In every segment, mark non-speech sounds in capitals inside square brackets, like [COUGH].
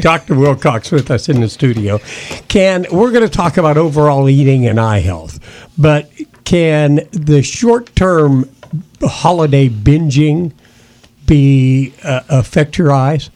Dr. Wilcox with us in the studio. Can we're going to talk about overall eating and eye health, but can the short-term holiday binging be uh, affect your eyes?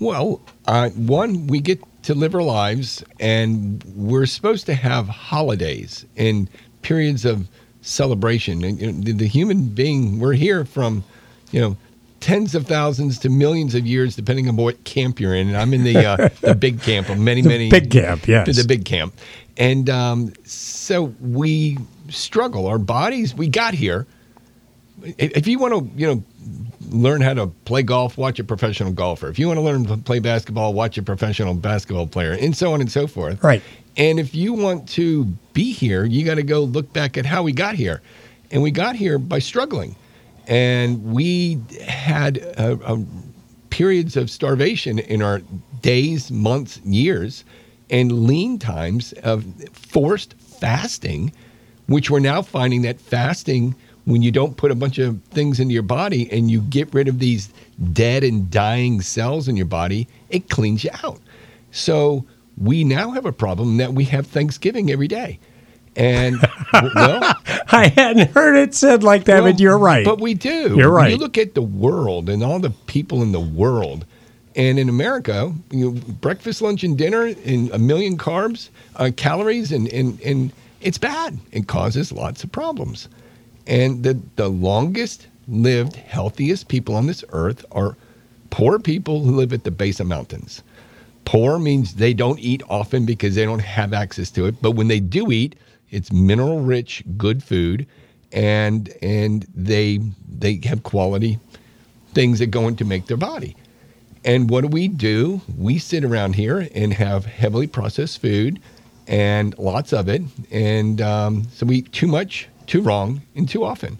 Well, uh, one, we get to live our lives, and we're supposed to have holidays and periods of celebration. And you know, the human being, we're here from, you know, tens of thousands to millions of years, depending on what camp you're in. And I'm in the uh, [LAUGHS] the big camp of many, many big camp, yes. the big camp, and um, so we struggle. Our bodies, we got here. If if you want to, you know, learn how to play golf, watch a professional golfer. If you want to learn to play basketball, watch a professional basketball player, and so on and so forth. Right. And if you want to be here, you got to go look back at how we got here. And we got here by struggling. And we had uh uh periods of starvation in our days, months, years, and lean times of forced fasting, which we're now finding that fasting, when you don't put a bunch of things into your body and you get rid of these dead and dying cells in your body, it cleans you out. So we now have a problem that we have Thanksgiving every day. And [LAUGHS] well, [LAUGHS] I hadn't heard it said like that, well, but you're right. But we do. You're When right. you look at the world and all the people in the world, and in America, you know, breakfast, lunch, and dinner, and a million carbs, uh, calories, and, and and it's bad. It causes lots of problems. And the the longest lived, healthiest people on this earth are poor people who live at the base of mountains. Poor means they don't eat often because they don't have access to it. But when they do eat, it's mineral rich, good food, and and they they have quality things that go in to make their body. And what do we do? We sit around here and have heavily processed food and lots of it. And um, so we eat too much, too wrong, and too often.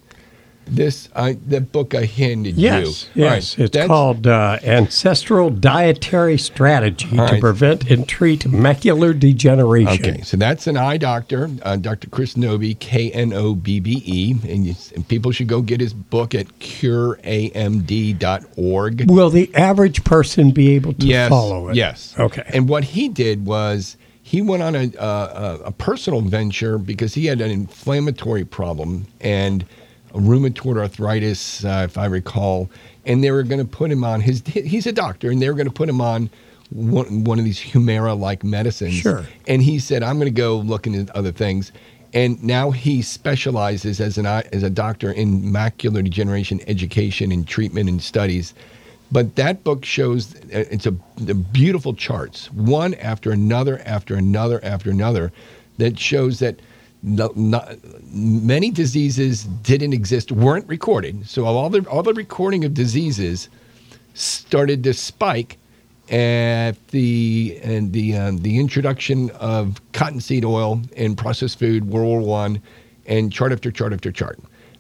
This uh, the book I handed yes, you. Yes, right, it's called uh, Ancestral Dietary Strategy All to. Prevent and Treat Macular Degeneration. Okay, so that's an eye doctor, uh, Dr. Chris Knobbe, K N O B B E, and, you, and people should go get his book at cureamd.org. Will the average person be able to yes, follow it? Yes. Okay. And what he did was he went on a, uh, a, personal venture because he had an inflammatory problem and rheumatoid arthritis, uh, if I recall. And they were going to put him on his. He's a doctor, and they were going to put him on one, one of these Humira-like medicines. Sure. And he said, "I'm going to go look into other things." And now he specializes as an as a doctor in macular degeneration education and treatment and studies. But that book shows uh, it's a the beautiful charts, one after another, after another, after another, that shows that no, not, many diseases didn't exist, weren't recorded. So all the all the recording of diseases started to spike at the and the um, the introduction of cottonseed oil and processed food, World War One, and chart after chart after chart.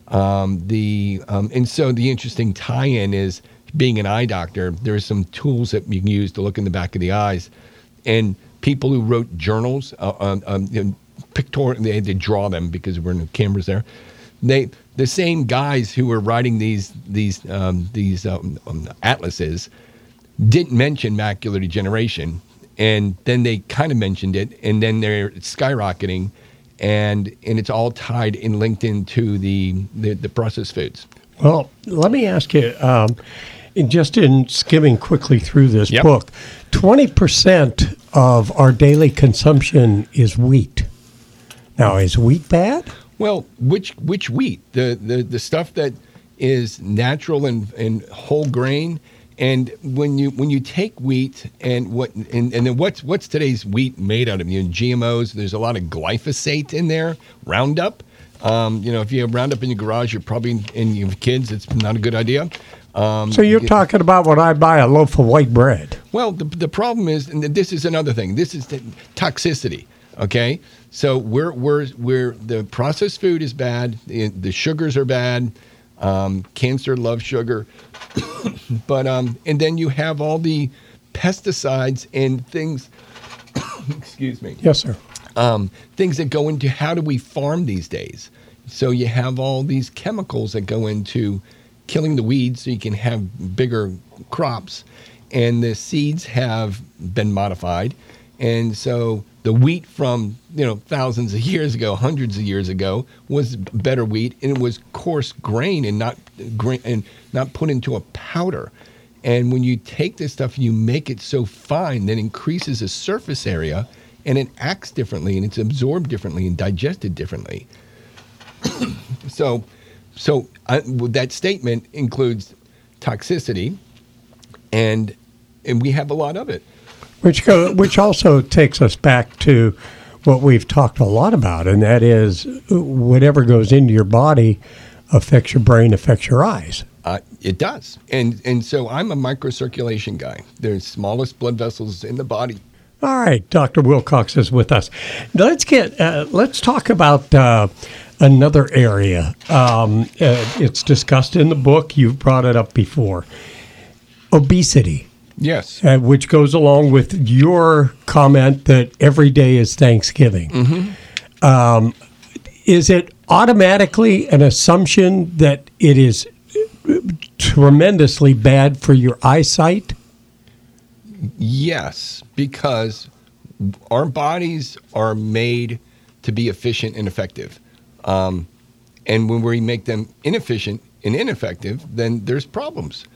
Um, the um, and so the interesting tie-in is being an eye doctor. There are some tools that you can use to look in the back of the eyes, and people who wrote journals, uh, um, um, you know, pictor, they had to draw them because we're no cameras there. They the same guys who were writing these these um, these um, um, atlases didn't mention macular degeneration, and then they kind of mentioned it, and then they're skyrocketing, and and it's all tied and linked into the the, the processed foods. Well, let me ask you, um, in just in skimming quickly through this Yep. book, 20% of our daily consumption is wheat. Now, is wheat bad? Well, which which wheat? The the the stuff that is natural and, and whole grain. And when you when you take wheat and what and, and then what's what's today's wheat made out of? You know, GMOs. There's a lot of glyphosate in there. Roundup. Um, you know, if you have Roundup in your garage, you're probably and you have kids. It's not a good idea. Um, So you're you- talking about when I buy a loaf of white bread. well, the, the problem is, and this is another thing. This is the toxicity. Okay, so we're we're we're the processed food is bad. The, the sugars are bad. Um, cancer loves sugar, [COUGHS] but um, and then you have all the pesticides and things. [COUGHS] excuse me Yes, sir. um, things that go into how do we farm these days. So you have all these chemicals that go into killing the weeds so you can have bigger crops. and the seeds have been modified, and so the wheat from you know thousands of years ago, hundreds of years ago, was better wheat, and it was coarse grain and not grain and not put into a powder. And when you take this stuff and you make it so fine that increases the surface area, and it acts differently, and it's absorbed differently and digested differently. [COUGHS] so, so uh, I, that statement includes toxicity, and and we have a lot of it. Which go, which also takes us back to what we've talked a lot about, and that is whatever goes into your body affects your brain, affects your eyes. Uh, it does, and and so I'm a microcirculation guy. There's smallest blood vessels in the body. All right, Dr. Wilcox is with us. Let's get uh, let's talk about uh, another area. Um, uh, it's discussed in the book. You've brought it up before. Obesity. Yes. Uh, which goes along with your comment that every day is Thanksgiving. Mm-hmm. Um, is it automatically an assumption that it is tremendously bad for your eyesight? Yes, because our bodies are made to be efficient and effective. Um, and when we make them inefficient and ineffective, then there's problems.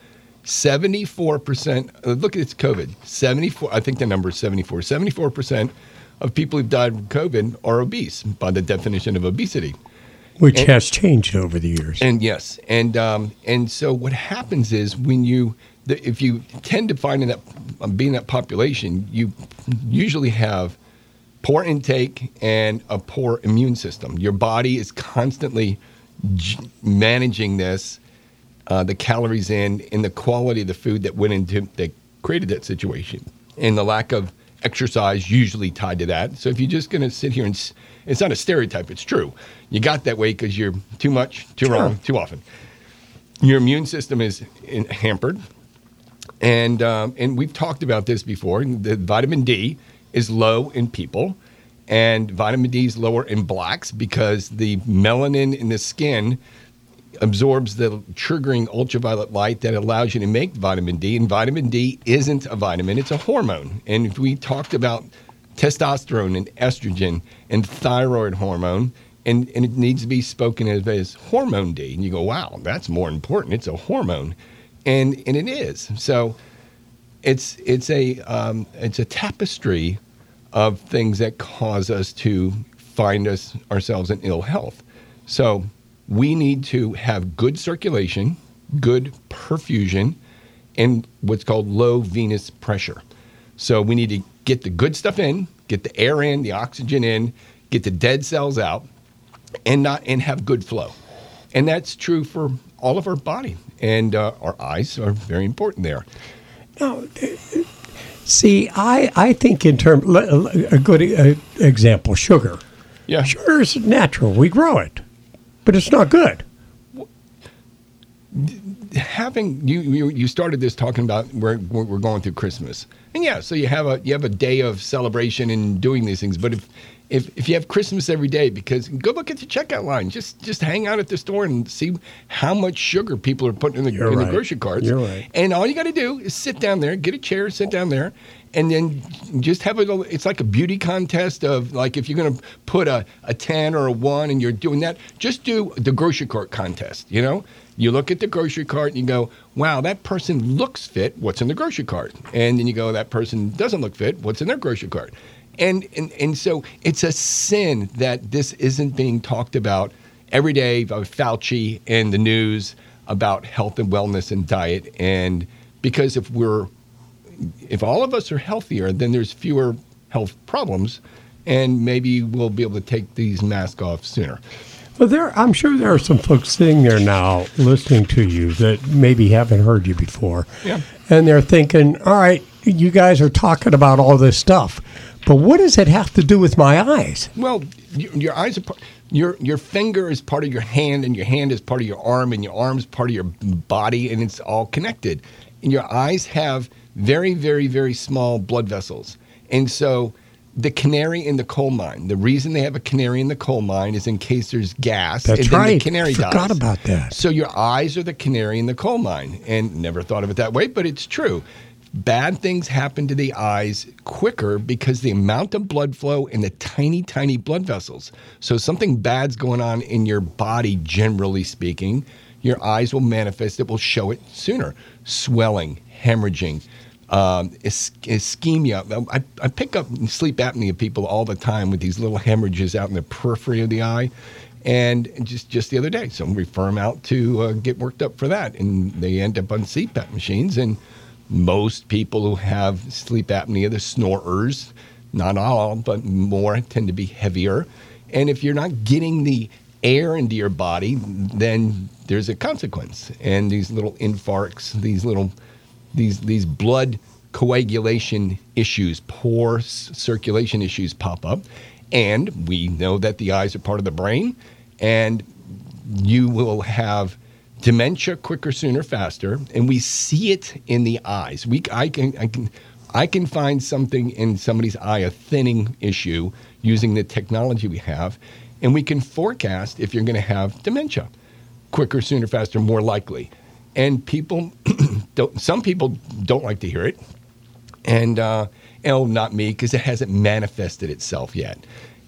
74%, uh, look it's COVID. 74, I think the number is 74. 74% of people who've died from COVID are obese by the definition of obesity. Which and, has changed over the years. And yes. And, um, and so what happens is when you, the, if you tend to find in that, um, being that population, you usually have poor intake and a poor immune system. Your body is constantly managing this uh, the calories in, and the quality of the food that went into that created that situation, and the lack of exercise usually tied to that. So if you're just going to sit here and it's not a stereotype, it's true. You got that way because you're too much, too sure. wrong, too often. Your immune system is in, hampered, and um, and we've talked about this before. The vitamin D is low in people, and vitamin D is lower in blacks because the melanin in the skin absorbs the triggering ultraviolet light that allows you to make vitamin D. And vitamin D isn't a vitamin, it's a hormone. And if we talked about testosterone and estrogen and thyroid hormone, and, and it needs to be spoken of as hormone D. And you go, wow, that's more important. It's a hormone. And, and it is. So it's, it's, a, um, it's a tapestry of things that cause us to find us ourselves in ill health. So we need to have good circulation, good perfusion, and what's called low venous pressure. So we need to get the good stuff in, get the air in, the oxygen in, get the dead cells out, and not and have good flow. And that's true for all of our body, and uh, our eyes are very important there. No, see, I I think in terms a good uh, example, sugar. Yeah, sugar is natural. We grow it but it's not good. Having you, you, you started this talking about we're we're going through Christmas, and yeah, so you have a you have a day of celebration and doing these things. But if if, if you have Christmas every day, because go look at the checkout line, just just hang out at the store and see how much sugar people are putting in the, in right. the grocery carts. You're right. And all you got to do is sit down there, get a chair, sit down there, and then just have a it's like a beauty contest of like if you're going to put a, a 10 or a 1 and you're doing that just do the grocery cart contest you know you look at the grocery cart and you go wow that person looks fit what's in the grocery cart? And then you go that person doesn't look fit what's in their grocery cart? And and, and so it's a sin that this isn't being talked about every day by Fauci and the news about health and wellness and diet. And because if we're if all of us are healthier, then there's fewer health problems, and maybe we'll be able to take these masks off sooner. Well, there, I'm sure there are some folks sitting there now listening to you that maybe haven't heard you before. Yeah. And they're thinking, all right, you guys are talking about all this stuff, but what does it have to do with my eyes? Well, your, your eyes are part, your your finger is part of your hand, and your hand is part of your arm, and your arm is part of your body, and it's all connected. And your eyes have very, very, very small blood vessels. And so the canary in the coal mine, the reason they have a canary in the coal mine is in case there's gas. That's and right. The canary I forgot dies. about that. So your eyes are the canary in the coal mine. And never thought of it that way, but it's true. bad things happen to the eyes quicker because the amount of blood flow in the tiny, tiny blood vessels. So something bad's going on in your body, generally speaking, your eyes will manifest it, will show it sooner. Swelling, hemorrhaging, um, is- ischemia. I, I pick up sleep apnea people all the time with these little hemorrhages out in the periphery of the eye. And just just the other day, someone refer them out to uh, get worked up for that, and they end up on CPAP machines. And most people who have sleep apnea, the snorers, not all, but more, tend to be heavier. And if you're not getting the air into your body, then there's a consequence. And these little infarcts, these little, these these blood coagulation issues, poor s- circulation issues pop up. And we know that the eyes are part of the brain, and you will have dementia quicker, sooner, faster, and we see it in the eyes. We, I can, I can, I can find something in somebody's eye, a thinning issue, using the technology we have, and we can forecast if you're going to have dementia, quicker, sooner, faster, more likely. And people, don't, some people don't like to hear it, and uh, oh, not me, because it hasn't manifested itself yet.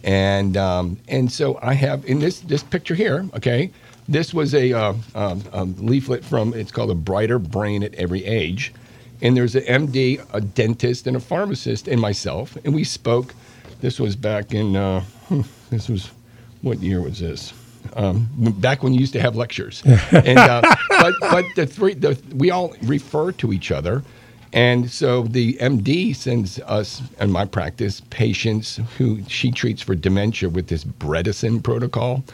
And um, and so I have in this this picture here. Okay, this was a, uh, um, um, leaflet from it's called a brighter brain at every age, and there's an MD, a dentist, and a pharmacist, and myself, and we spoke. This was back in uh, hmm, this was what year was this? Um, back when you used to have lectures, [LAUGHS] and uh, but but the three the, we all refer to each other, and so the MD sends us, in my practice, patients who she treats for dementia with this Bredesen protocol,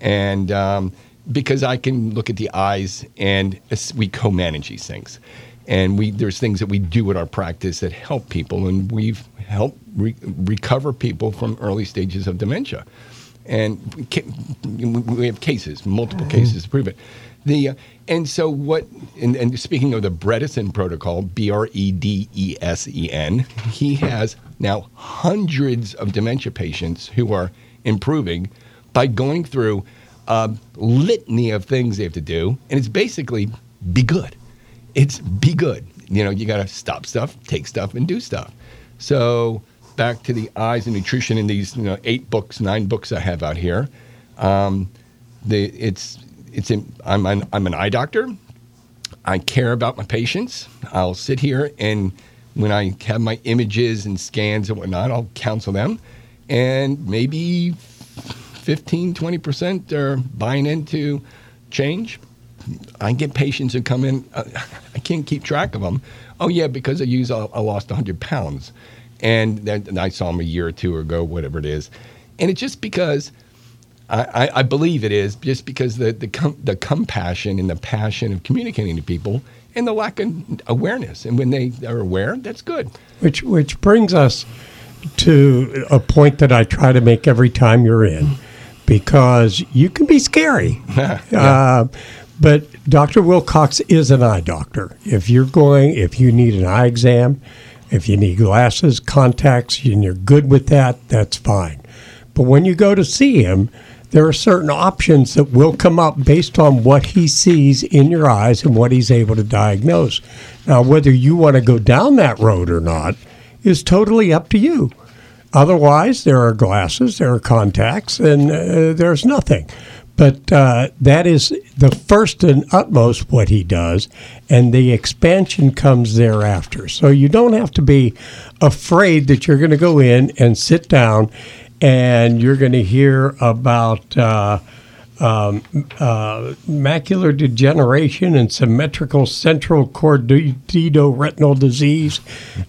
and um, because I can look at the eyes and we co-manage these things, and we there's things that we do at our practice that help people, and we've helped re- recover people from early stages of dementia and we have cases, multiple cases to prove it. The uh, and so what? And, and speaking of the Bredesen protocol, B R E D E S E N, he has now hundreds of dementia patients who are improving by going through a litany of things they have to do, and it's basically be good. It's be good. You know, you got to stop stuff, take stuff, and do stuff. So back to the eyes and nutrition in these you know, eight books, nine books I have out here. Um, the, it's it's in, I'm an, I'm an eye doctor. I care about my patients. I'll sit here and when I have my images and scans and whatnot, I'll counsel them. And maybe 15, 20% are buying into change. I get patients who come in, uh, [LAUGHS] I can't keep track of them. Oh, yeah, because I use, I, I lost 100 pounds. And, then and I saw him a year or two ago, whatever it is. And it's just because I, I, I believe it is, just because the, the, com- the compassion and the passion of communicating to people and the lack of awareness. And when they are aware, that's good. Which which brings us to a point that I try to make every time you're in, because you can be scary. [LAUGHS] uh, but Dr. Wilcox is an eye doctor. If you're going, if you need an eye exam, if you need glasses, contacts, and you're good with that, that's fine. But when you go to see him, there are certain options that will come up based on what he sees in your eyes and what he's able to diagnose. Now, whether you want to go down that road or not is totally up to you. Otherwise, there are glasses, there are contacts, and uh, there's nothing. But uh, that is the first and utmost what he does, and the expansion comes thereafter. So you don't have to be afraid that you're going to go in and sit down and you're going to hear about uh, um, uh, macular degeneration and symmetrical central chorioretinal disease.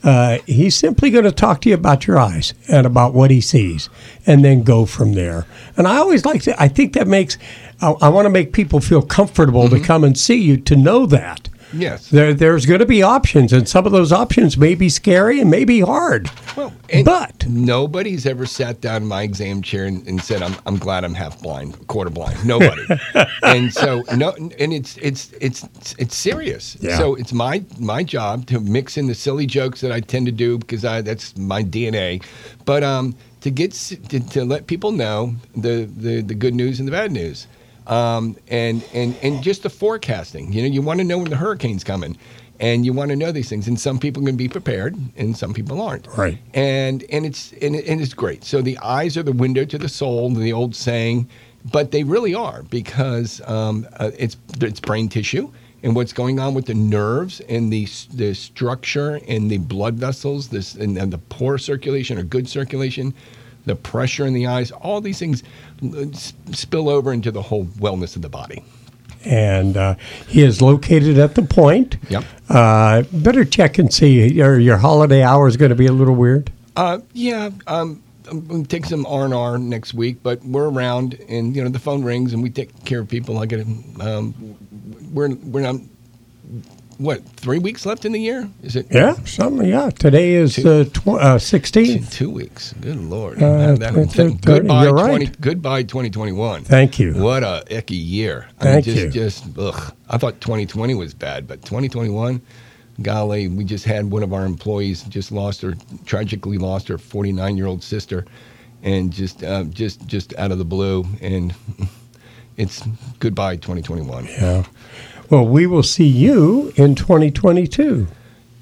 Uh, he's simply going to talk to you about your eyes and about what he sees, and then go from there. And I always like to. I think that makes. I, I want to make people feel comfortable to come and see you to know that. Yes. There, there's going to be options, and some of those options may be scary and may be hard. Well, But- nobody's ever sat down in my exam chair and, and said, "I'm I'm glad I'm half blind, quarter blind." Nobody. [LAUGHS] and so no, and it's it's it's it's serious. Yeah. So it's my my job to mix in the silly jokes that I tend to do because I that's my DNA, but um to get to, to let people know the, the the good news and the bad news. Um, and, and, and just the forecasting, you know, you want to know when the hurricane's coming. and you want to know these things. And some people can be prepared, and some people aren't. Right. And and it's and, and it's great. So the eyes are the window to the soul, the old saying, but they really are because um, uh, it's it's brain tissue. And what's going on with the nerves and the the structure and the blood vessels, this and, and the poor circulation or good circulation, the pressure in the eyes, all these things uh, spill over into the whole wellness of the body. And uh, he is located at the point. Yep. Uh, better check and see. Are your holiday hour is going to be a little weird? Uh, yeah, um, I'm going to take some R and R next week, but we're around, and you know the phone rings, and we take care of people. I get, um, we're we're not. What three weeks left in the year? Is it? Yeah, some. Yeah, today is uh, tw- uh, Two weeks. Good lord. Uh, That- th- th- goodbye, you're right. goodbye, 2021. Thank you. What a icky year. Thank just, you. Just ugh. I thought 2020 was bad, but 2021, golly, we just had one of our employees just lost her, tragically lost her 49 year old sister, and just, uh, just, just out of the blue, and [LAUGHS] it's goodbye 2021. Yeah. Well, we will see you in 2022.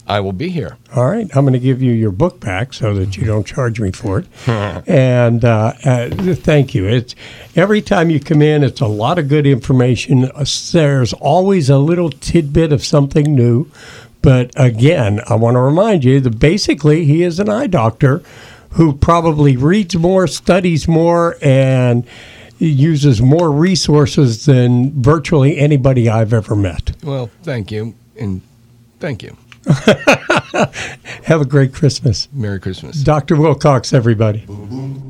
I will be here. All right, I'm going to give you your book back so that you don't charge me for it. [LAUGHS] and uh, uh, thank you. It's every time you come in, it's a lot of good information. Uh, There's always a little tidbit of something new. But again, I want to remind you that basically he is an eye doctor who probably reads more, studies more, and uses more resources than virtually anybody I've ever met. Well, thank you, and thank you. [LAUGHS] Have a great Christmas. Merry Christmas. Dr. Wilcox, everybody.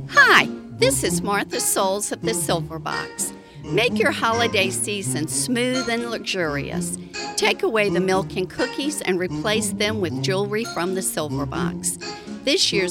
Hi, this is Martha Souls of the Silver Box. Make your holiday season smooth and luxurious. Take away the milk and cookies and replace them with jewelry from the Silver Box. This year's